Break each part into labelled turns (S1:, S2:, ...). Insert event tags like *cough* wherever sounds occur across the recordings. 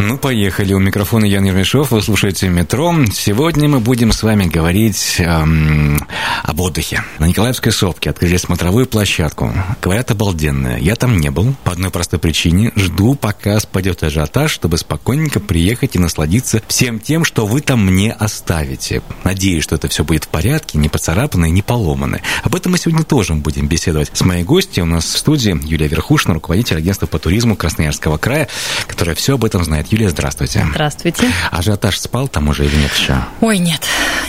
S1: Ну, поехали. У микрофона Ян Ермешов. Вы слушаете «Метро». Сегодня мы будем с вами говорить эм, об отдыхе. На Николаевской сопке открыли смотровую площадку. Говорят, обалденная. Я там не был. По одной простой причине. Жду, пока спадет ажиотаж, чтобы спокойненько приехать и насладиться всем тем, что вы там мне оставите. Надеюсь, что это все будет в порядке, не поцарапано и не поломано. Об этом мы сегодня тоже будем беседовать с моей гостью. У нас в студии Юлия Верхушина, руководитель агентства по туризму Красноярского края, которая все об этом знает. Юлия, здравствуйте.
S2: Здравствуйте.
S1: Ажиотаж спал там уже или нет еще?
S2: Ой, нет.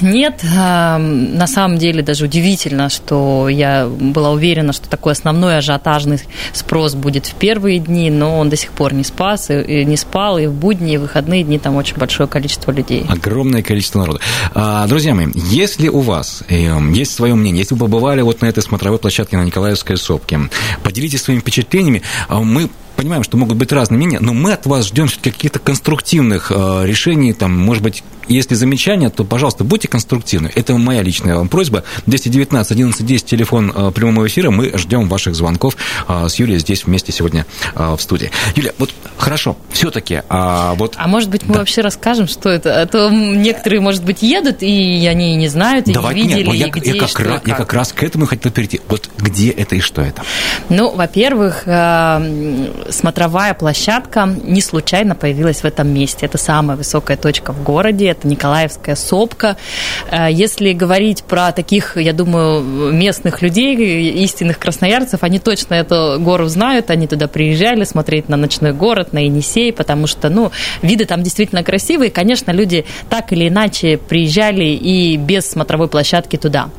S2: Нет. На самом деле даже удивительно, что я была уверена, что такой основной ажиотажный спрос будет в первые дни, но он до сих пор не спас, и не спал, и в будни, и в выходные дни там очень большое количество людей.
S1: Огромное количество народа. А, друзья мои, если у вас эм, есть свое мнение, если вы побывали вот на этой смотровой площадке на Николаевской сопке, поделитесь своими впечатлениями. А, мы понимаем, что могут быть разные мнения, но мы от вас ждем каких-то конструктивных э, решений, там, может быть, если замечания, то, пожалуйста, будьте конструктивны. Это моя личная вам просьба. 219 11 10, телефон э, прямого эфира. Мы ждем ваших звонков э, с Юлией здесь вместе сегодня в студии. Юлия, вот хорошо, все-таки а, вот...
S2: А может быть, мы да. вообще расскажем, что это? А то некоторые, может быть, едут, и они не знают, и Давай, не видели, нет,
S1: я,
S2: где
S1: я, как раз,
S2: как.
S1: я как раз к этому хотел перейти. Вот где это и что это?
S2: Ну, во-первых, смотровая площадка не случайно появилась в этом месте. Это самая высокая точка в городе, это Николаевская сопка. Э, если говорить про таких, я думаю, местных людей, истинных красноярцев, они точно эту гору знают, они туда приезжали смотреть на ночной город, на Енисей, потому что, ну, виды там действительно красивые. Конечно, люди так или иначе приезжали и без смотровой площадки туда.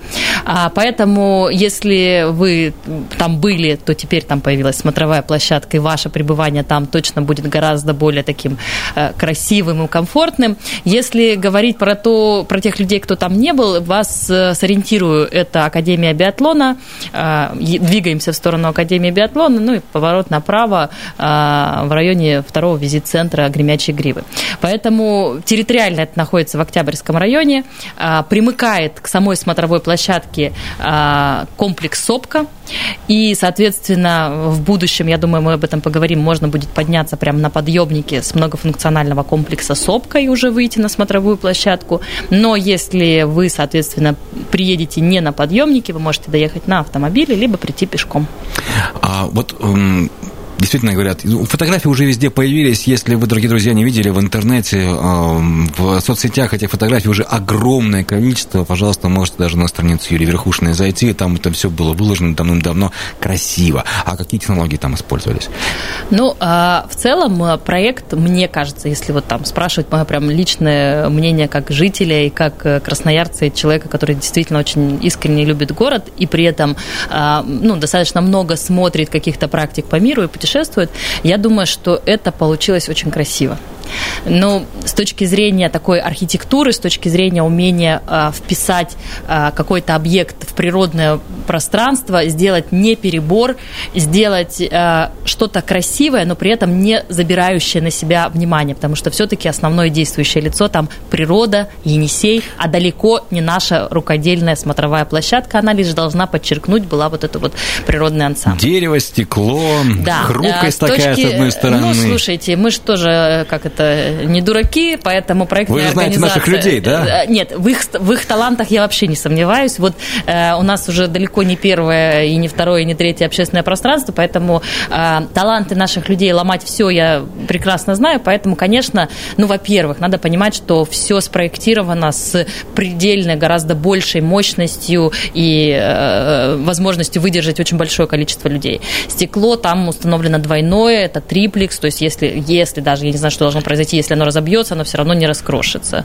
S2: А, поэтому, если вы там были, то теперь там появилась смотровая площадка, и ваше пребывание там точно будет гораздо более таким э, красивым и комфортным. Если говорить про то, про тех людей, кто там не был, вас э, сориентирую, это Академия биатлона, э, двигаемся в сторону Академии биатлона, ну и поворот направо в районе второго визит-центра Гремячей Гривы. Поэтому территориально это находится в Октябрьском районе, примыкает к самой смотровой площадке комплекс СОПКа, и, соответственно, в будущем, я думаю, мы об этом поговорим, можно будет подняться прямо на подъемнике с многофункционального комплекса СОПКа и уже выйти на смотровую площадку. Но если вы, соответственно, приедете не на подъемнике, вы можете доехать на автомобиле, либо прийти пешком.
S1: А вот действительно говорят, ну, фотографии уже везде появились. Если вы, дорогие друзья, не видели в интернете, в соцсетях этих фотографий уже огромное количество. Пожалуйста, можете даже на страницу Юрия Верхушиной зайти. Там это все было выложено давным-давно красиво. А какие технологии там использовались?
S2: Ну, а, в целом э, проект, мне кажется, если вот там спрашивать мое прям личное мнение как жителя и как э, красноярца, и человека, который действительно очень искренне любит город и при этом а, ну, достаточно много смотрит каких-то практик по миру и путешествует путешествует, я думаю, что это получилось очень красиво. Но с точки зрения такой архитектуры, с точки зрения умения э, вписать э, какой-то объект в природное пространство, сделать не перебор, сделать э, что-то красивое, но при этом не забирающее на себя внимание, потому что все-таки основное действующее лицо там природа, Енисей, а далеко не наша рукодельная смотровая площадка, она лишь должна подчеркнуть была вот эту вот природный ансамбль.
S1: Дерево, стекло, да. хрупкость с такая точки, с одной стороны.
S2: Ну, слушайте, мы же тоже, как это, это не дураки, поэтому проектная
S1: Вы знаете
S2: наших
S1: людей, да?
S2: Э, нет, в их, в их талантах я вообще не сомневаюсь. Вот э, у нас уже далеко не первое, и не второе, и не третье общественное пространство, поэтому э, таланты наших людей ломать все я прекрасно знаю, поэтому, конечно, ну, во-первых, надо понимать, что все спроектировано с предельно гораздо большей мощностью и э, возможностью выдержать очень большое количество людей. Стекло там установлено двойное, это триплекс, то есть если, если даже, я не знаю, что должно произойти, если оно разобьется, оно все равно не раскрошится.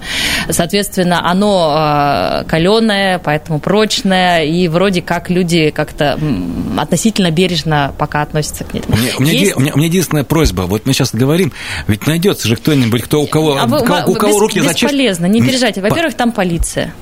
S2: Соответственно, оно каленое, поэтому прочное, и вроде как люди как-то относительно бережно пока относятся к нему.
S1: У меня, Есть... у, меня, у меня единственная просьба. Вот мы сейчас говорим, ведь найдется же кто-нибудь, кто у кого, а вы, у кого, у кого
S2: без,
S1: руки
S2: зачем? Бесполезно, не переживайте. Во-первых, там полиция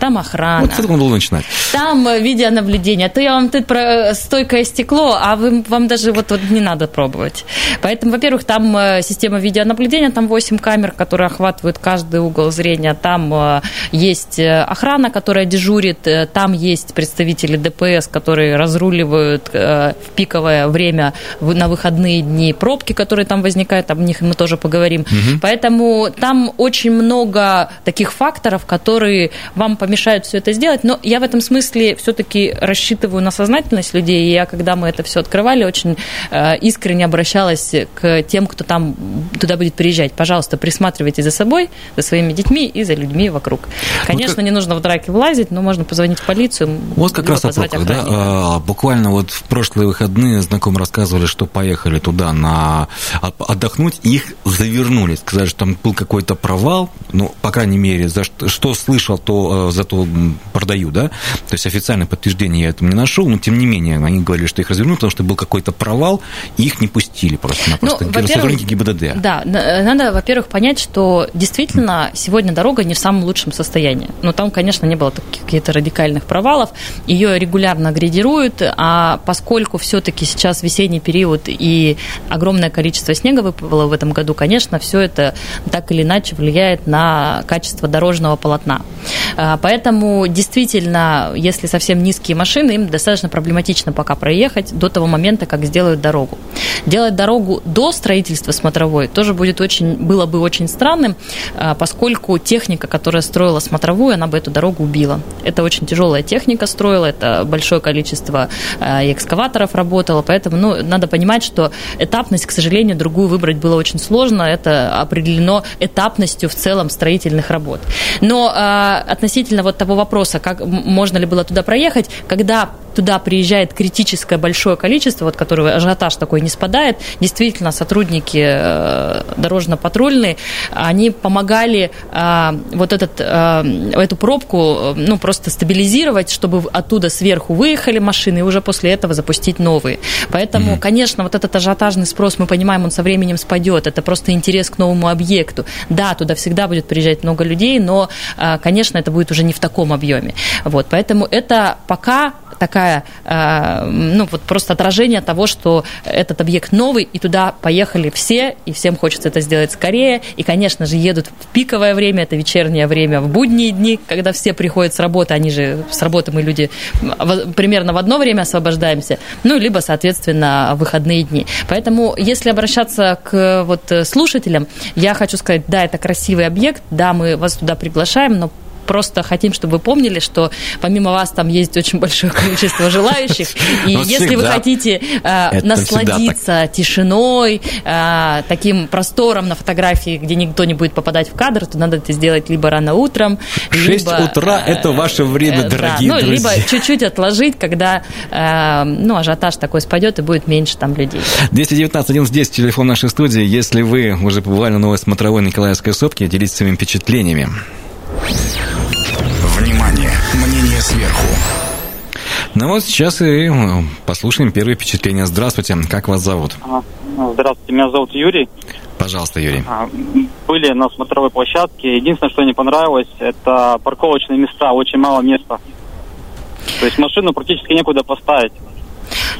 S2: там охрана. Вот с
S1: этого было начинать.
S2: Там э, видеонаблюдение. А то я вам тут про э, стойкое стекло, а вы, вам даже вот, вот не надо пробовать. Поэтому, во-первых, там э, система видеонаблюдения, там 8 камер, которые охватывают каждый угол зрения. Там есть охрана, которая дежурит, там есть представители ДПС, которые разруливают в пиковое время на выходные дни пробки, которые там возникают, об них мы тоже поговорим. Угу. Поэтому там очень много таких факторов, которые вам помешают все это сделать. Но я в этом смысле все-таки рассчитываю на сознательность людей. И я, когда мы это все открывали, очень э, искренне обращалась к тем, кто там туда будет приезжать. Пожалуйста, присматривайте за собой, за своими детьми и за людьми вокруг. Конечно, вот как... не нужно в драки влазить, но можно позвонить в полицию.
S1: Вот как раз о пробках, да? А, буквально вот в прошлые выходные знакомые рассказывали, что поехали туда на отдохнуть, их завернули, сказали, что там был какой-то провал, ну, по крайней мере, за что, что слышал, то э, зато продаю, да, то есть официальное подтверждение я этому не нашел, но тем не менее они говорили, что их развернули, потому что был какой-то провал, и их не пустили просто-напросто. Ну, сотрудники ГИБДД.
S2: Да, надо, во-первых, понять, что действительно сегодня дорога не в самом лучшем состоянии. Но там, конечно, не было каких-то радикальных провалов, ее регулярно градируют, а поскольку все-таки сейчас весенний период и огромное количество снега выпало в этом году, конечно, все это так или иначе влияет на качество дорожного полотна. А, поэтому действительно, если совсем низкие машины, им достаточно проблематично пока проехать до того момента, как сделают дорогу. Делать дорогу до строительства смотровой тоже будет очень, было бы очень странным, а, поскольку техника, которая строила смотровую, она бы эту дорогу убила. Это очень тяжелая техника строила, это большое количество а, экскаваторов работало, поэтому ну, надо понимать, что этапность, к сожалению, другую выбрать было очень сложно, это определено этапностью в целом строительных работ. Но относительно вот того вопроса, как можно ли было туда проехать, когда туда приезжает критическое большое количество, вот которого ажиотаж такой не спадает, действительно сотрудники э, дорожно-патрульные, они помогали э, вот этот, э, эту пробку ну, просто стабилизировать, чтобы оттуда сверху выехали машины и уже после этого запустить новые. Поэтому, mm-hmm. конечно, вот этот ажиотажный спрос, мы понимаем, он со временем спадет, это просто интерес к новому объекту. Да, туда всегда будет приезжать много людей, но, конечно, это будет уже не в таком объеме. Вот, поэтому это пока такая, э, ну, вот просто отражение того, что этот объект новый, и туда поехали все, и всем хочется это сделать скорее. И, конечно же, едут в пиковое время, это вечернее время, в будние дни, когда все приходят с работы, они же с работы мы люди примерно в одно время освобождаемся, ну, либо, соответственно, выходные дни. Поэтому, если обращаться к вот слушателям, я хочу сказать, да, это красивый объект, да, мы вас туда приглашаем, но просто хотим, чтобы вы помнили, что помимо вас там есть очень большое количество желающих. *laughs* И если вы хотите э, насладиться тишиной, э, таким простором на фотографии, где никто не будет попадать в кадр, то надо это сделать либо рано утром,
S1: 6 утра – это ваше время, дорогие
S2: ну, Либо чуть-чуть отложить, когда э, ну, ажиотаж такой спадет и будет меньше там людей.
S1: 219 11 телефон нашей студии. Если вы уже побывали на новой смотровой Николаевской сопке, делитесь своими впечатлениями.
S3: Мнение сверху.
S1: Ну вот сейчас и э, послушаем первые впечатления. Здравствуйте, как вас зовут? А,
S4: здравствуйте, меня зовут Юрий.
S1: Пожалуйста, Юрий. А,
S4: были на смотровой площадке. Единственное, что не понравилось, это парковочные места, очень мало места. То есть машину практически некуда поставить.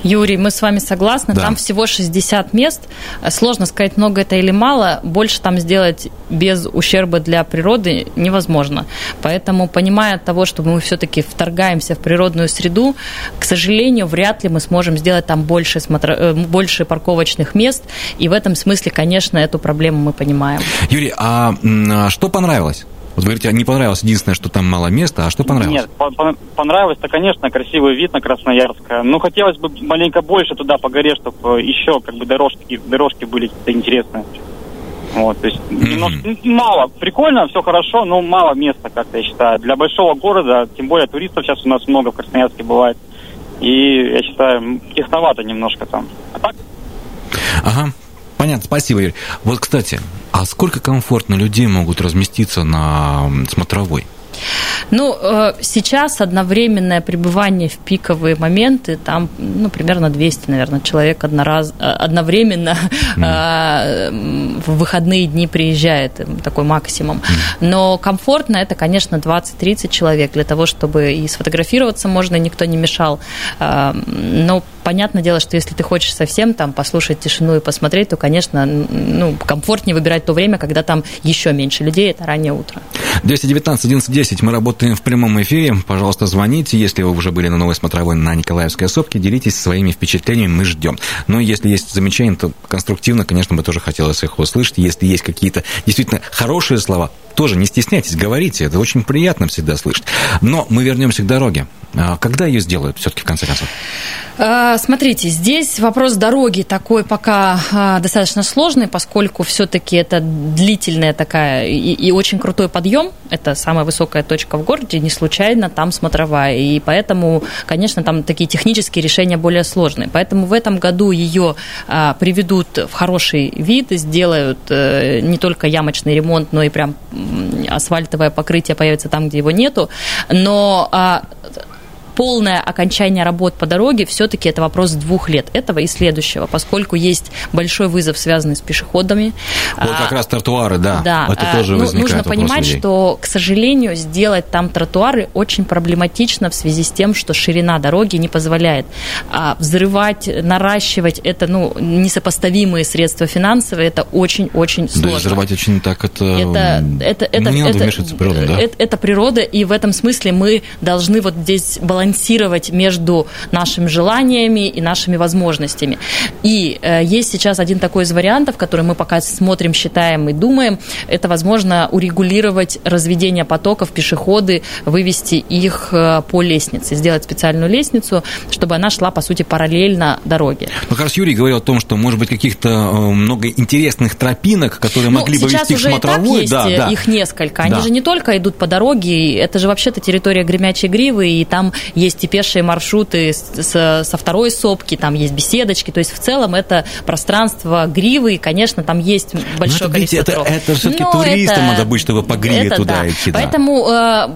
S2: Юрий, мы с вами согласны. Да. Там всего 60 мест. Сложно сказать, много это или мало. Больше там сделать без ущерба для природы невозможно. Поэтому, понимая того, что мы все-таки вторгаемся в природную среду, к сожалению, вряд ли мы сможем сделать там больше, смотро... Э, больше парковочных мест. И в этом смысле, конечно, эту проблему мы понимаем.
S1: Юрий, а, а что понравилось? Вот говорите, а не понравилось единственное, что там мало места, а что понравилось?
S4: Нет, понравилось-то, конечно, красивый вид на Красноярск. Ну, хотелось бы маленько больше туда по горе, чтобы еще как бы дорожки, дорожки были какие-то интересные. Вот, то есть mm-hmm. мало. Прикольно, все хорошо, но мало места, как я считаю. Для большого города, тем более туристов сейчас у нас много в Красноярске бывает. И я считаю, техновато немножко там. А так?
S1: Ага, понятно, спасибо, Юрий. Вот, кстати, а сколько комфортно людей могут разместиться на смотровой?
S2: Ну, э, сейчас одновременное пребывание в пиковые моменты, там, ну, примерно 200, наверное, человек однораз, э, одновременно mm. в выходные дни приезжает, такой максимум. Но комфортно это, конечно, 20-30 человек для того, чтобы и сфотографироваться можно, никто не мешал. Но понятное дело, что если ты хочешь совсем там послушать тишину и посмотреть, то, конечно, ну, комфортнее выбирать то время, когда там еще меньше людей, это раннее утро.
S1: 219 1110 мы работаем в прямом эфире. Пожалуйста, звоните. Если вы уже были на новой смотровой на Николаевской сопке, делитесь своими впечатлениями, мы ждем. Но если есть замечания, то конструктивно, конечно, бы тоже хотелось их услышать. Если есть какие-то действительно хорошие слова, тоже не стесняйтесь, говорите, это очень приятно всегда слышать. Но мы вернемся к дороге. А когда ее сделают все-таки в конце концов?
S2: А, смотрите, здесь вопрос дороги такой пока а, достаточно сложный, поскольку все-таки это длительная такая и, и очень крутой подъем. Это самая высокая точка в городе, не случайно там смотровая. И поэтому, конечно, там такие технические решения более сложные. Поэтому в этом году ее приведут в хороший вид, сделают э, не только ямочный ремонт, но и прям асфальтовое покрытие появится там, где его нету. Но полное окончание работ по дороге все-таки это вопрос двух лет, этого и следующего, поскольку есть большой вызов, связанный с пешеходами.
S1: Вот как а, раз тротуары, да.
S2: Да. Это а, тоже ну, нужно понимать, людей. что, к сожалению, сделать там тротуары очень проблематично в связи с тем, что ширина дороги не позволяет. А взрывать, наращивать это, ну, несопоставимые средства финансовые, это очень-очень сложно.
S1: Да, взрывать очень так, это...
S2: Это, это, это,
S1: не
S2: это,
S1: надо вмешиваться в природу, да?
S2: Это, это природа, и в этом смысле мы должны вот здесь балансировать балансировать между нашими желаниями и нашими возможностями. И э, есть сейчас один такой из вариантов, который мы пока смотрим, считаем и думаем. Это, возможно, урегулировать разведение потоков, пешеходы, вывести их э, по лестнице, сделать специальную лестницу, чтобы она шла, по сути, параллельно дороге.
S1: Ну, как раз Юрий говорил о том, что, может быть, каких-то э, много интересных тропинок, которые ну, могли бы вести к смотровой.
S2: Сейчас уже и так есть да, их несколько. Они да. же не только идут по дороге, это же вообще-то территория Гремячей Гривы, и там есть и пешие маршруты с, со второй сопки, там есть беседочки, то есть в целом это пространство гривы, и, конечно, там есть ну, большое
S1: это,
S2: количество
S1: это, это, это все-таки туристам это, надо быть, чтобы по гриве это, туда да. идти.
S2: Да. Поэтому э,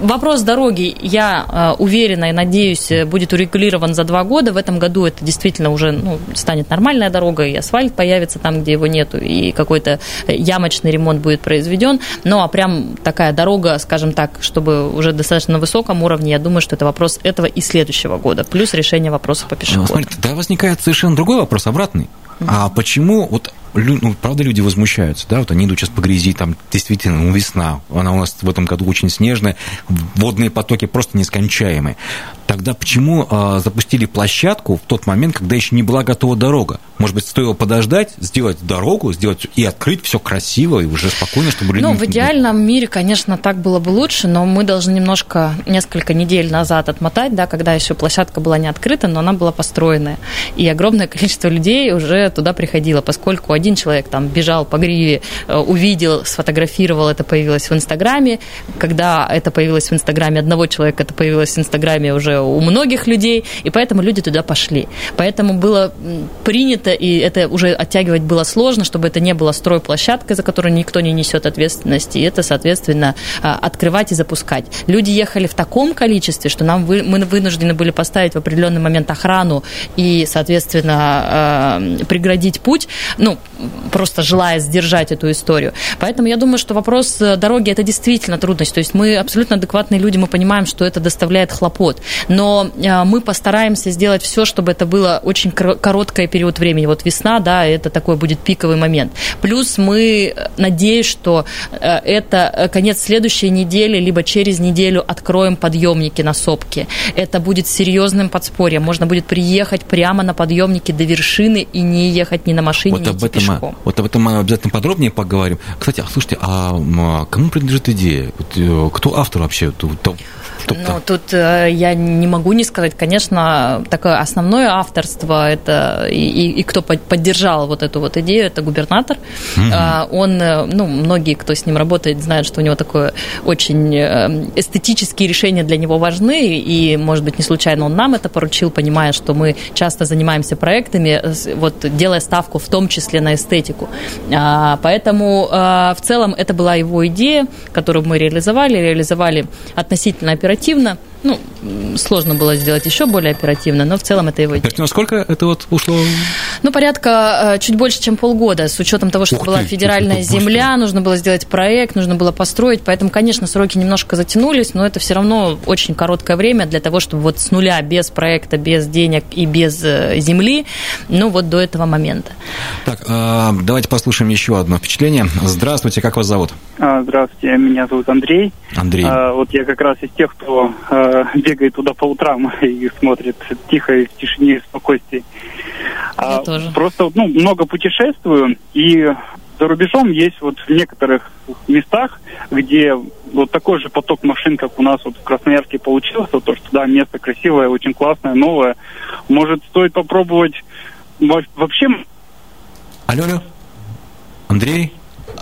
S2: вопрос дороги, я э, уверена и надеюсь, будет урегулирован за два года. В этом году это действительно уже ну, станет нормальная дорога, и асфальт появится там, где его нету, и какой-то ямочный ремонт будет произведен. Ну, а прям такая дорога, скажем так, чтобы уже достаточно на высоком уровне, я думаю, что это вопрос этого и следующего года, плюс решение вопроса по пешеходам.
S1: Смотрите, да, возникает совершенно другой вопрос, обратный. А почему вот ну, правда, люди возмущаются, да, вот они идут сейчас по грязи, там действительно ну, весна, она у нас в этом году очень снежная, водные потоки просто нескончаемые. Тогда почему э, запустили площадку в тот момент, когда еще не была готова дорога? Может быть, стоило подождать, сделать дорогу, сделать и открыть все красиво и уже спокойно, чтобы люди...
S2: Ну, в идеальном мире, конечно, так было бы лучше, но мы должны немножко, несколько недель назад отмотать, да, когда еще площадка была не открыта, но она была построенная. И огромное *laughs* количество людей уже туда приходило, поскольку один один человек там бежал по гриве, э, увидел, сфотографировал, это появилось в Инстаграме. Когда это появилось в Инстаграме одного человека, это появилось в Инстаграме уже у многих людей, и поэтому люди туда пошли. Поэтому было принято, и это уже оттягивать было сложно, чтобы это не было стройплощадкой, за которую никто не несет ответственности, и это, соответственно, а, открывать и запускать. Люди ехали в таком количестве, что нам вы, мы вынуждены были поставить в определенный момент охрану и, соответственно, а, преградить путь. Ну, просто желая сдержать эту историю. Поэтому я думаю, что вопрос э, дороги – это действительно трудность. То есть мы абсолютно адекватные люди, мы понимаем, что это доставляет хлопот. Но э, мы постараемся сделать все, чтобы это было очень короткий период времени. Вот весна, да, это такой будет пиковый момент. Плюс мы, э, надеюсь, что это конец следующей недели, либо через неделю откроем подъемники на сопке. Это будет серьезным подспорьем. Можно будет приехать прямо на подъемнике до вершины и не ехать ни на машине, вот ни об этом пешком.
S1: Вот об этом мы обязательно подробнее поговорим. Кстати, а слушайте, а кому принадлежит идея? Вот, э, кто автор вообще?
S2: Ну, тут э, я не могу не сказать, конечно, такое основное авторство это и, и, и кто поддержал вот эту вот идею, это губернатор. Угу. Он, э, ну, многие, кто с ним работает, знают, что у него такое очень э, эстетические решения для него важны, и, может быть, не случайно он нам это поручил, понимая, что мы часто занимаемся проектами, вот делая ставку в том числе на эстетику. А, поэтому в целом это была его идея, которую мы реализовали, реализовали относительно оперативно. Ну, сложно было сделать еще более оперативно, но в целом это его идея.
S1: Ну, сколько это вот ушло?
S2: Ну, порядка э, чуть больше, чем полгода, с учетом того, что Ух была ты, федеральная земля, быстро. нужно было сделать проект, нужно было построить, поэтому, конечно, сроки немножко затянулись, но это все равно очень короткое время для того, чтобы вот с нуля, без проекта, без денег и без э, земли, ну, вот до этого момента.
S1: Так, э, давайте послушаем еще одно впечатление. Здравствуйте, как вас зовут?
S5: А, здравствуйте, меня зовут Андрей.
S1: Андрей.
S5: А, вот я как раз из тех, кто бегает туда по утрам *laughs* и смотрит тихо и в тишине и в спокойствии.
S2: Я а, тоже.
S5: Просто ну, много путешествую, и за рубежом есть вот в некоторых местах, где вот такой же поток машин, как у нас вот в Красноярске получился, то, что да, место красивое, очень классное, новое. Может, стоит попробовать вообще...
S1: Алло, алло. Андрей?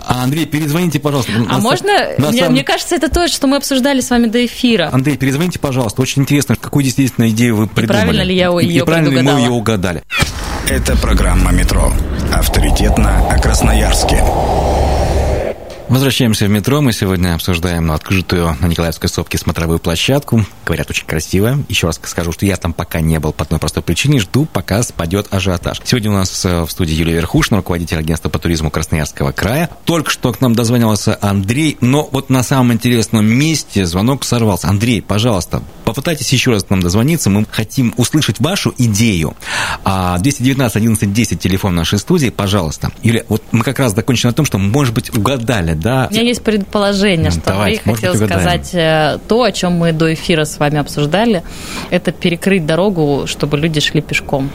S1: А, Андрей, перезвоните, пожалуйста.
S2: А на, можно? На мне, самом... мне кажется, это то, что мы обсуждали с вами до эфира.
S1: Андрей, перезвоните, пожалуйста. Очень интересно, какую действительно идею вы придумали.
S2: И правильно ли я ее
S1: И правильно ли мы ее угадали.
S3: Это программа «Метро». Авторитетно о Красноярске.
S1: Возвращаемся в метро. Мы сегодня обсуждаем открытую на Николаевской сопке смотровую площадку. Говорят, очень красивая. Еще раз скажу, что я там пока не был по одной простой причине. Жду, пока спадет ажиотаж. Сегодня у нас э, в студии Юлия Верхушина, руководитель агентства по туризму Красноярского края. Только что к нам дозвонился Андрей, но вот на самом интересном месте звонок сорвался. Андрей, пожалуйста, попытайтесь еще раз к нам дозвониться. Мы хотим услышать вашу идею. 219 11 10 телефон нашей студии, пожалуйста. Юлия, вот мы как раз закончили на том, что, может быть, угадали да.
S2: У меня есть предположение, что Давайте, Андрей хотел сказать э, то, о чем мы до эфира с вами обсуждали. Это перекрыть дорогу, чтобы люди шли пешком.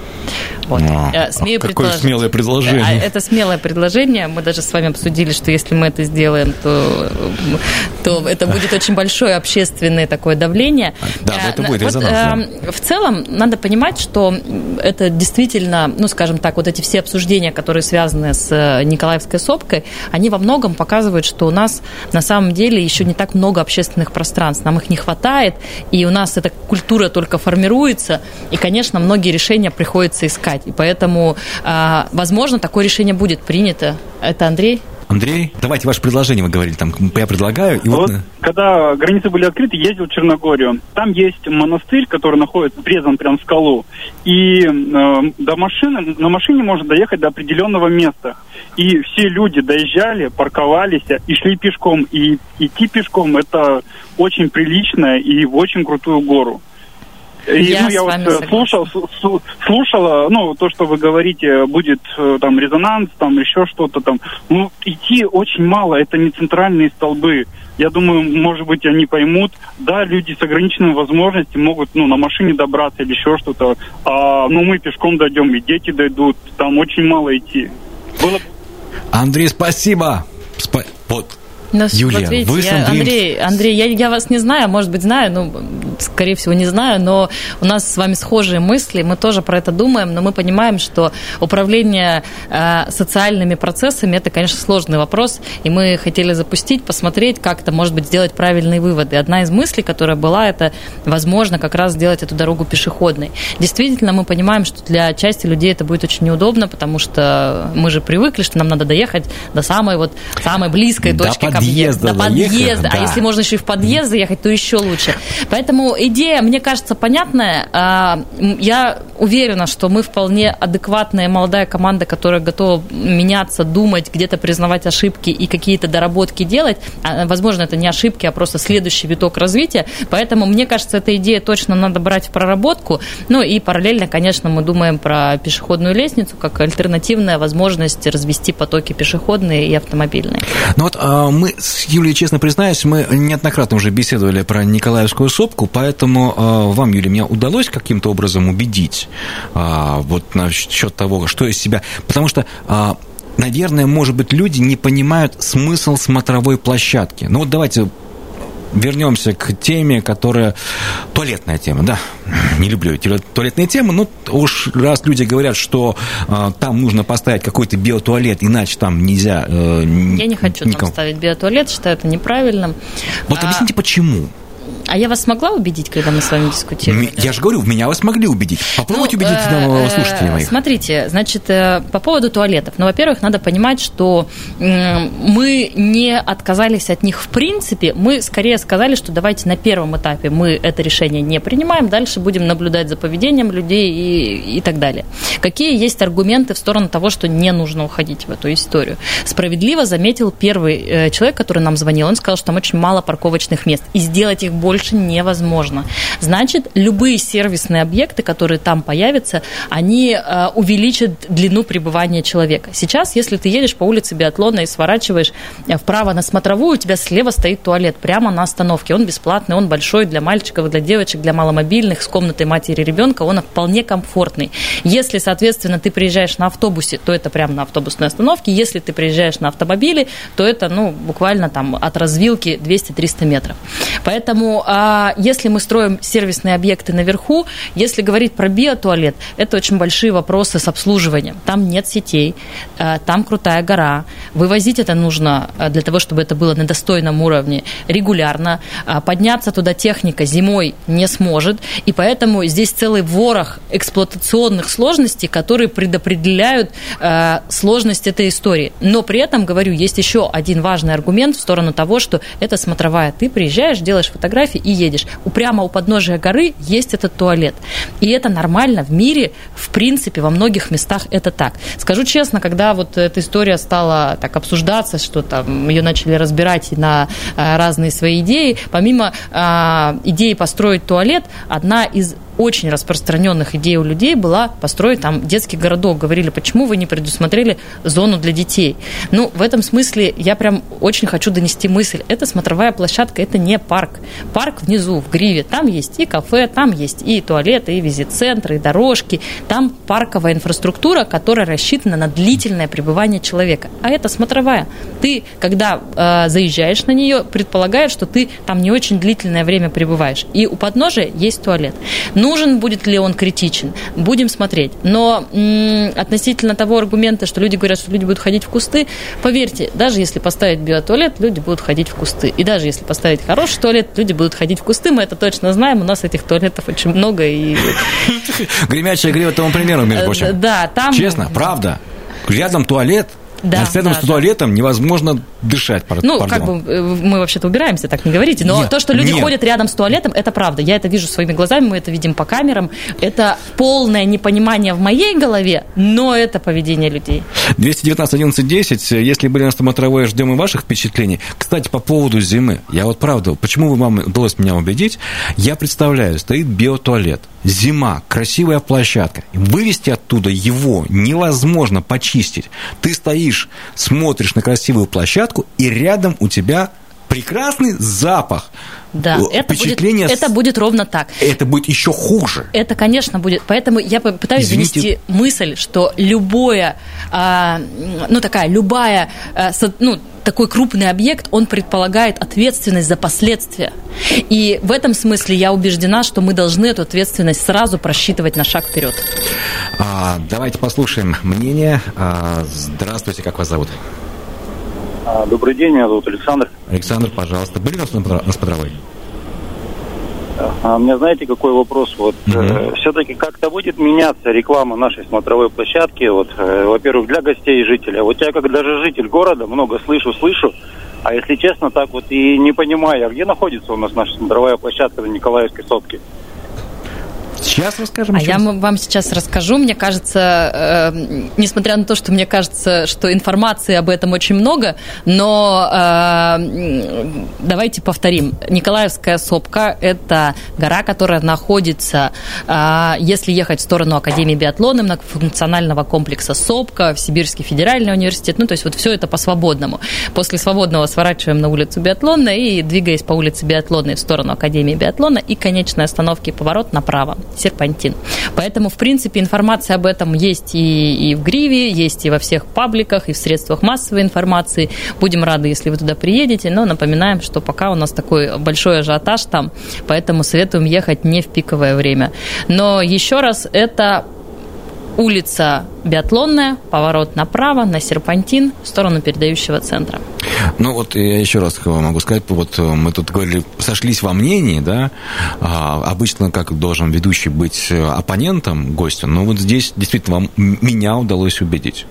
S1: Вот. А, э, Смею а какое смелое предложение. А,
S2: это смелое предложение. Мы даже с вами обсудили, что если мы это сделаем, то, то это будет очень большое общественное такое давление.
S1: Да, это будет резонанс.
S2: Вот, в целом, надо понимать, что это действительно, ну, скажем так, вот эти все обсуждения, которые связаны с Николаевской сопкой, они во многом показывают показывают, что у нас на самом деле еще не так много общественных пространств. Нам их не хватает, и у нас эта культура только формируется, и, конечно, многие решения приходится искать. И поэтому, а, возможно, такое решение будет принято. Это Андрей?
S1: Андрей, давайте ваше предложение, вы говорили, там, я предлагаю.
S5: И вот, вот когда границы были открыты, ездил в Черногорию. Там есть монастырь, который находится врезан прям в скалу. И э, до машины, на машине можно доехать до определенного места. И все люди доезжали, парковались и шли пешком. И идти пешком это очень прилично и в очень крутую гору. И, я ну, я вот э, слушал, слушала, ну, то, что вы говорите, будет э, там резонанс, там еще что-то там. Ну, идти очень мало, это не центральные столбы. Я думаю, может быть, они поймут. Да, люди с ограниченными возможностями могут, ну, на машине добраться или еще что-то. А, ну, мы пешком дойдем, и дети дойдут. Там очень мало идти.
S1: Было... Андрей, спасибо. Спа... Вот
S2: ну, Юлия, вот видите, вы я, Андрей, Андрей, я, я вас не знаю, может быть, знаю, ну, скорее всего, не знаю, но у нас с вами схожие мысли, мы тоже про это думаем, но мы понимаем, что управление э, социальными процессами – это, конечно, сложный вопрос, и мы хотели запустить, посмотреть, как это, может быть, сделать правильные выводы. Одна из мыслей, которая была, это, возможно, как раз сделать эту дорогу пешеходной. Действительно, мы понимаем, что для части людей это будет очень неудобно, потому что мы же привыкли, что нам надо доехать до самой вот самой близкой точки,
S1: подъезда.
S2: До подъезда. А если можно еще и в подъезд заехать, то еще лучше. Поэтому идея, мне кажется, понятная. А, я уверена, что мы вполне адекватная молодая команда, которая готова меняться, думать, где-то признавать ошибки и какие-то доработки делать. А, возможно, это не ошибки, а просто следующий виток развития. Поэтому, мне кажется, эта идея точно надо брать в проработку. Ну и параллельно, конечно, мы думаем про пешеходную лестницу как альтернативная возможность развести потоки пешеходные и автомобильные.
S1: Ну вот а, с Юлией, честно признаюсь, мы неоднократно уже беседовали про Николаевскую сопку, поэтому э, вам, Юлия, меня удалось каким-то образом убедить э, вот насчет того, что из себя... Потому что э, наверное, может быть, люди не понимают смысл смотровой площадки. Ну вот давайте вернемся к теме, которая туалетная тема, да. Не люблю туалетные темы, но уж раз люди говорят, что э, там нужно поставить какой-то биотуалет, иначе там нельзя...
S2: Э, Я не хочу никому. там ставить биотуалет, считаю это неправильным.
S1: Вот а... объясните, почему?
S2: А я вас смогла убедить, когда мы с вами дискутировали?
S1: Я же говорю, меня вы смогли убедить. Попробуйте ну, убедить э, слушателей моих.
S2: Смотрите, значит, э, по поводу туалетов. Ну, во-первых, надо понимать, что мы не отказались от них в принципе. Мы скорее сказали, что давайте на первом этапе мы это решение не принимаем, дальше будем наблюдать за поведением людей и, и так далее. Какие есть аргументы в сторону того, что не нужно уходить в эту историю? Справедливо заметил первый э, человек, который нам звонил. Он сказал, что там очень мало парковочных мест. И сделать их больше больше невозможно. Значит, любые сервисные объекты, которые там появятся, они э, увеличат длину пребывания человека. Сейчас, если ты едешь по улице Биатлона и сворачиваешь э, вправо на смотровую, у тебя слева стоит туалет прямо на остановке. Он бесплатный, он большой для мальчиков, для девочек, для маломобильных, с комнатой матери ребенка, он вполне комфортный. Если, соответственно, ты приезжаешь на автобусе, то это прямо на автобусной остановке. Если ты приезжаешь на автомобиле, то это ну, буквально там от развилки 200-300 метров. Поэтому а если мы строим сервисные объекты наверху, если говорить про биотуалет, это очень большие вопросы с обслуживанием. Там нет сетей, а, там крутая гора. Вывозить это нужно а, для того, чтобы это было на достойном уровне регулярно. А, подняться туда техника зимой не сможет. И поэтому здесь целый ворох эксплуатационных сложностей, которые предопределяют сложность этой истории. Но при этом, говорю, есть еще один важный аргумент в сторону того, что это смотровая. Ты приезжаешь, делаешь фотографии, и едешь. Прямо у подножия горы есть этот туалет. И это нормально в мире, в принципе, во многих местах это так. Скажу честно, когда вот эта история стала так обсуждаться, что там ее начали разбирать на а, разные свои идеи, помимо а, идеи построить туалет, одна из очень распространенных идей у людей была построить там детский городок. Говорили, почему вы не предусмотрели зону для детей? Ну, в этом смысле я прям очень хочу донести мысль. Это смотровая площадка, это не парк. Парк внизу, в Гриве. Там есть и кафе, там есть и туалеты, и визит-центры, и дорожки. Там парковая инфраструктура, которая рассчитана на длительное пребывание человека. А это смотровая. Ты, когда э, заезжаешь на нее, предполагает, что ты там не очень длительное время пребываешь. И у подножия есть туалет. Ну, Нужен будет ли он критичен? Будем смотреть. Но м- относительно того аргумента, что люди говорят, что люди будут ходить в кусты, поверьте, даже если поставить биотуалет, люди будут ходить в кусты. И даже если поставить хороший туалет, люди будут ходить в кусты. Мы это точно знаем. У нас этих туалетов очень много. И...
S1: Гремячая грива тому примеру, между прочим.
S2: Да, там...
S1: Честно, правда. Рядом туалет, да, а рядом да, с туалетом да. невозможно дышать.
S2: Ну, пардон. как бы э, мы вообще-то убираемся, так не говорите. Но нет, то, что люди нет. ходят рядом с туалетом, это правда. Я это вижу своими глазами, мы это видим по камерам. Это полное непонимание в моей голове, но это поведение людей.
S1: 219 11 10. Если были на стоматровое, ждем и ваших впечатлений. Кстати, по поводу зимы. Я вот правда, почему вам удалось меня убедить? Я представляю, стоит биотуалет. Зима, красивая площадка. Вывести оттуда его невозможно почистить. Ты стоишь, смотришь на красивую площадку, и рядом у тебя прекрасный запах.
S2: Да, это будет, это будет ровно так.
S1: Это будет еще хуже.
S2: Это, конечно, будет. Поэтому я пытаюсь Извините. донести мысль, что любое, а, ну такая, любая, а, ну такой крупный объект, он предполагает ответственность за последствия. И в этом смысле я убеждена, что мы должны эту ответственность сразу просчитывать на шаг вперед.
S1: А, давайте послушаем мнение. А, здравствуйте, как вас зовут?
S6: А, добрый день, меня зовут Александр.
S1: Александр, пожалуйста. Были у нас на Сподровой?
S6: А у меня, знаете, какой вопрос? Вот угу. э, все-таки как-то будет меняться реклама нашей смотровой площадки, вот, э, во-первых, для гостей и жителей. Вот я как даже житель города много слышу, слышу, а если честно, так вот и не понимаю, а где находится у нас наша смотровая площадка на Николаевской сопке?
S1: Сейчас расскажем.
S2: А я вам сейчас расскажу. Мне кажется, э, несмотря на то, что мне кажется, что информации об этом очень много, но э, давайте повторим. Николаевская сопка – это гора, которая находится, э, если ехать в сторону Академии биатлона, многофункционального комплекса Сопка, в Сибирский федеральный университет. Ну, то есть вот все это по-свободному. После свободного сворачиваем на улицу Биатлона и, двигаясь по улице Биатлона в сторону Академии биатлона, и конечной остановки поворот направо серпантин. Поэтому, в принципе, информация об этом есть и, и в Гриве, есть и во всех пабликах, и в средствах массовой информации. Будем рады, если вы туда приедете, но напоминаем, что пока у нас такой большой ажиотаж там, поэтому советуем ехать не в пиковое время. Но еще раз, это улица Биатлонная, поворот направо, на Серпантин, в сторону передающего центра.
S1: Ну вот я еще раз могу сказать, вот э, мы тут говорили, сошлись во мнении, да, а, обычно как должен ведущий быть э, оппонентом, гостем, но вот здесь действительно вам, меня удалось убедить.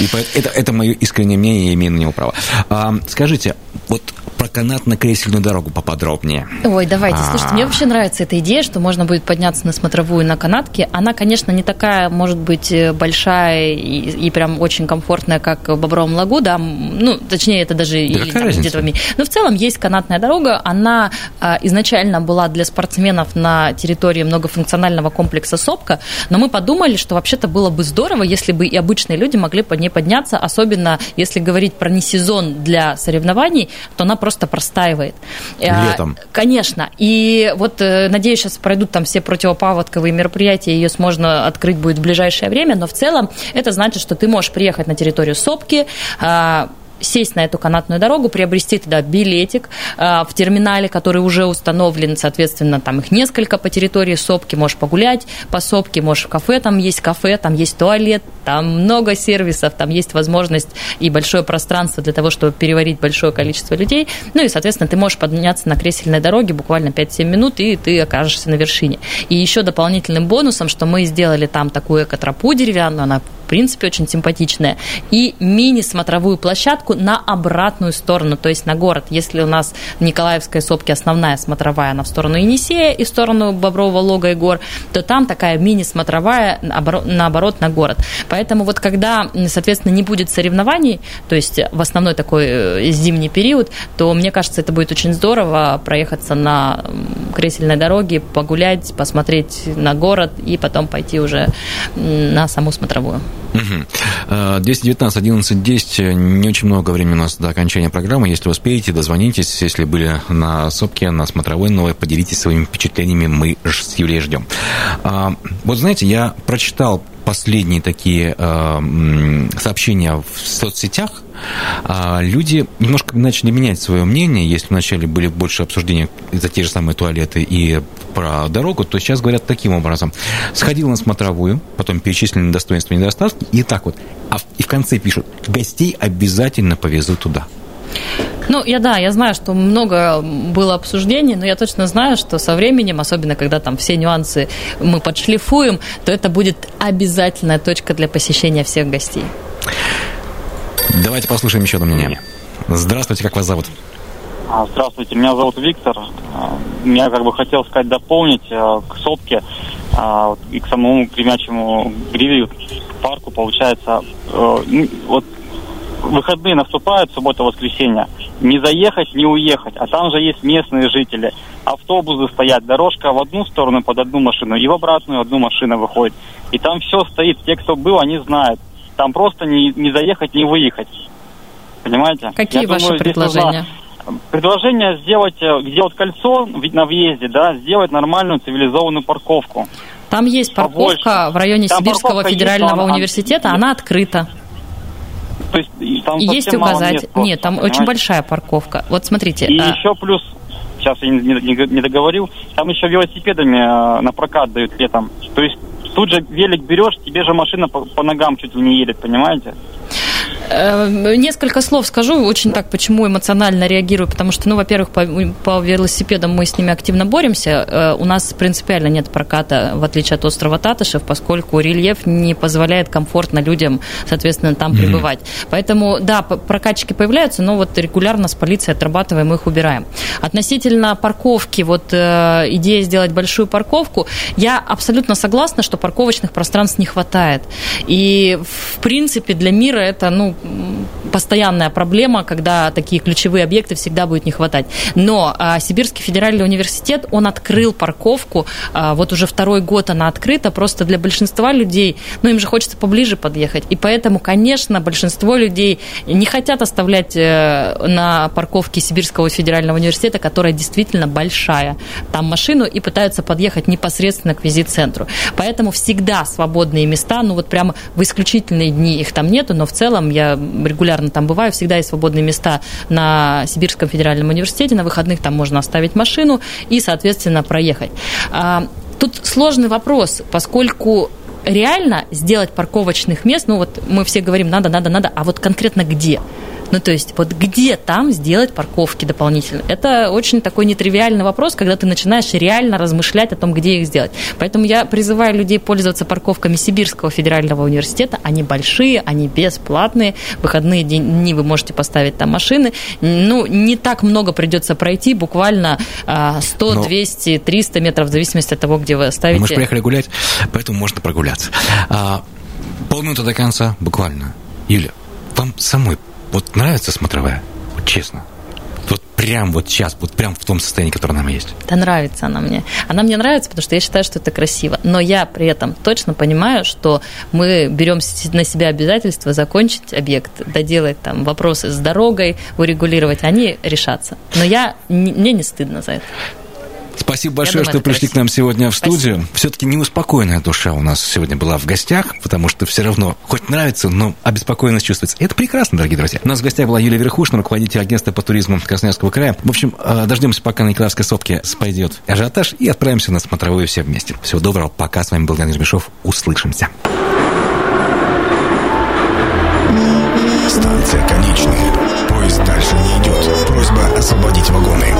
S1: И это, это мое искреннее мнение, я имею на него право. А, скажите, вот про канатно-кресельную дорогу поподробнее.
S2: Ой, давайте. Слушайте, мне вообще нравится эта идея, что можно будет подняться на смотровую на канатке. Она, конечно, не такая, может быть, э, большая и, и прям очень комфортная, как в Бобровом лагу, да, ну, точнее, это даже да где-то в Но в целом есть канатная дорога, она а, изначально была для спортсменов на территории многофункционального комплекса Сопка, но мы подумали, что вообще-то было бы здорово, если бы и обычные люди могли по ней подняться, особенно если говорить про не сезон для соревнований, то она просто просто простаивает.
S1: Э, Летом.
S2: Конечно. И вот, э, надеюсь, сейчас пройдут там все противопаводковые мероприятия, ее можно открыть будет в ближайшее время, но в целом это значит, что ты можешь приехать на территорию Сопки, а, сесть на эту канатную дорогу, приобрести туда билетик э, в терминале, который уже установлен, соответственно, там их несколько по территории Сопки, можешь погулять по Сопке, можешь в кафе, там есть кафе, там есть туалет, там много сервисов, там есть возможность и большое пространство для того, чтобы переварить большое количество людей. Ну и, соответственно, ты можешь подняться на кресельной дороге буквально 5-7 минут, и ты окажешься на вершине. И еще дополнительным бонусом, что мы сделали там такую экотропу деревянную, она принципе, очень симпатичная. И мини-смотровую площадку на обратную сторону, то есть на город. Если у нас в Николаевской сопке основная смотровая, она в сторону Енисея и в сторону Бобрового лога и гор, то там такая мини-смотровая наоборот на город. Поэтому вот когда, соответственно, не будет соревнований, то есть в основной такой э, зимний период, то мне кажется, это будет очень здорово проехаться на кресельной дороге, погулять, посмотреть на город и потом пойти уже на саму смотровую.
S1: Угу. 219 11 10. Не очень много времени у нас до окончания программы. Если успеете, дозвонитесь. Если были на сопке, на смотровой новой, поделитесь своими впечатлениями. Мы с Юлией ждем. А, вот знаете, я прочитал последние такие э, сообщения в соцсетях, э, люди немножко начали менять свое мнение. Если вначале были больше обсуждения за те же самые туалеты и про дорогу, то сейчас говорят таким образом. Сходил на смотровую, потом перечислены достоинства и недостатки, и так вот. А в конце пишут, гостей обязательно повезу туда.
S2: Ну, я да, я знаю, что много было обсуждений, но я точно знаю, что со временем, особенно когда там все нюансы мы подшлифуем, то это будет обязательная точка для посещения всех гостей.
S1: Давайте послушаем еще одно мнение. Здравствуйте, как вас зовут?
S4: А, здравствуйте, меня зовут Виктор. А, я как бы хотел сказать дополнить а, к сопке и к самому кремячему гривию парку, получается, э, вот выходные наступают, суббота-воскресенье, не заехать, не уехать. А там же есть местные жители. Автобусы стоят, дорожка в одну сторону под одну машину и в обратную одну машина выходит. И там все стоит. Те, кто был, они знают. Там просто не, не заехать, не выехать. Понимаете?
S2: Какие Я ваши думаю, предложения?
S4: Предложение сделать, сделать кольцо на въезде, да, сделать нормальную цивилизованную парковку.
S2: Там есть парковка Побольше. в районе Там Сибирского федерального есть, университета, она, она открыта. То есть там есть указать. Просто, Нет, там понимаете? очень большая парковка. Вот смотрите.
S4: И а... еще плюс, сейчас я не, не, не договорил, там еще велосипедами э, на прокат дают летом. То есть тут же велик берешь, тебе же машина по, по ногам чуть ли не едет, понимаете?
S2: Э, несколько слов скажу, очень так, почему эмоционально реагирую, потому что, ну, во-первых, по, по велосипедам мы с ними активно боремся. Э, у нас принципиально нет проката, в отличие от острова Татышев, поскольку рельеф не позволяет комфортно людям, соответственно, там mm-hmm. пребывать. Поэтому, да, прокатчики появляются, но вот регулярно с полицией отрабатываем, их убираем. Относительно парковки, вот э, идея сделать большую парковку, я абсолютно согласна, что парковочных пространств не хватает. И, в принципе, для мира это, ну, постоянная проблема, когда такие ключевые объекты всегда будет не хватать. Но а, Сибирский федеральный университет, он открыл парковку, а, вот уже второй год она открыта, просто для большинства людей, ну, им же хочется поближе подъехать, и поэтому, конечно, большинство людей не хотят оставлять э, на парковке Сибирского федерального университета, которая действительно большая, там машину и пытаются подъехать непосредственно к визит-центру. Поэтому всегда свободные места, ну, вот прямо в исключительные дни их там нету, но в целом я регулярно там бываю, всегда есть свободные места на Сибирском федеральном университете, на выходных там можно оставить машину и, соответственно, проехать. А, тут сложный вопрос, поскольку реально сделать парковочных мест, ну вот мы все говорим, надо, надо, надо, а вот конкретно где? Ну, то есть, вот где там сделать парковки дополнительно? Это очень такой нетривиальный вопрос, когда ты начинаешь реально размышлять о том, где их сделать. Поэтому я призываю людей пользоваться парковками Сибирского федерального университета. Они большие, они бесплатные. В выходные дни вы можете поставить там машины. Ну, не так много придется пройти, буквально 100, Но... 200, 300 метров, в зависимости от того, где вы ставите.
S1: Мы же приехали гулять, поэтому можно прогуляться. А, полминуты до конца, буквально. Юля, вам самой вот нравится смотровая? Вот честно. Вот прям вот сейчас, вот прям в том состоянии, которое нам есть.
S2: Да нравится она мне. Она мне нравится, потому что я считаю, что это красиво. Но я при этом точно понимаю, что мы берем на себя обязательство закончить объект, доделать там вопросы с дорогой, урегулировать, они решатся. Но я, мне не стыдно за это.
S1: Спасибо большое, думаю, что пришли красиво. к нам сегодня в студию. Спасибо. Все-таки неуспокоенная душа у нас сегодня была в гостях, потому что все равно, хоть нравится, но обеспокоенность чувствуется. Это прекрасно, дорогие друзья. У нас в гостях была Юлия Верхушина, руководитель агентства по туризму Красноярского края. В общем, э, дождемся, пока на Николаевской сопке спойдет ажиотаж, и отправимся на смотровую все вместе. Всего доброго. Пока. С вами был Леонид Жмешов. Услышимся.
S3: Станция конечная. Поезд дальше не идет. Просьба освободить вагоны.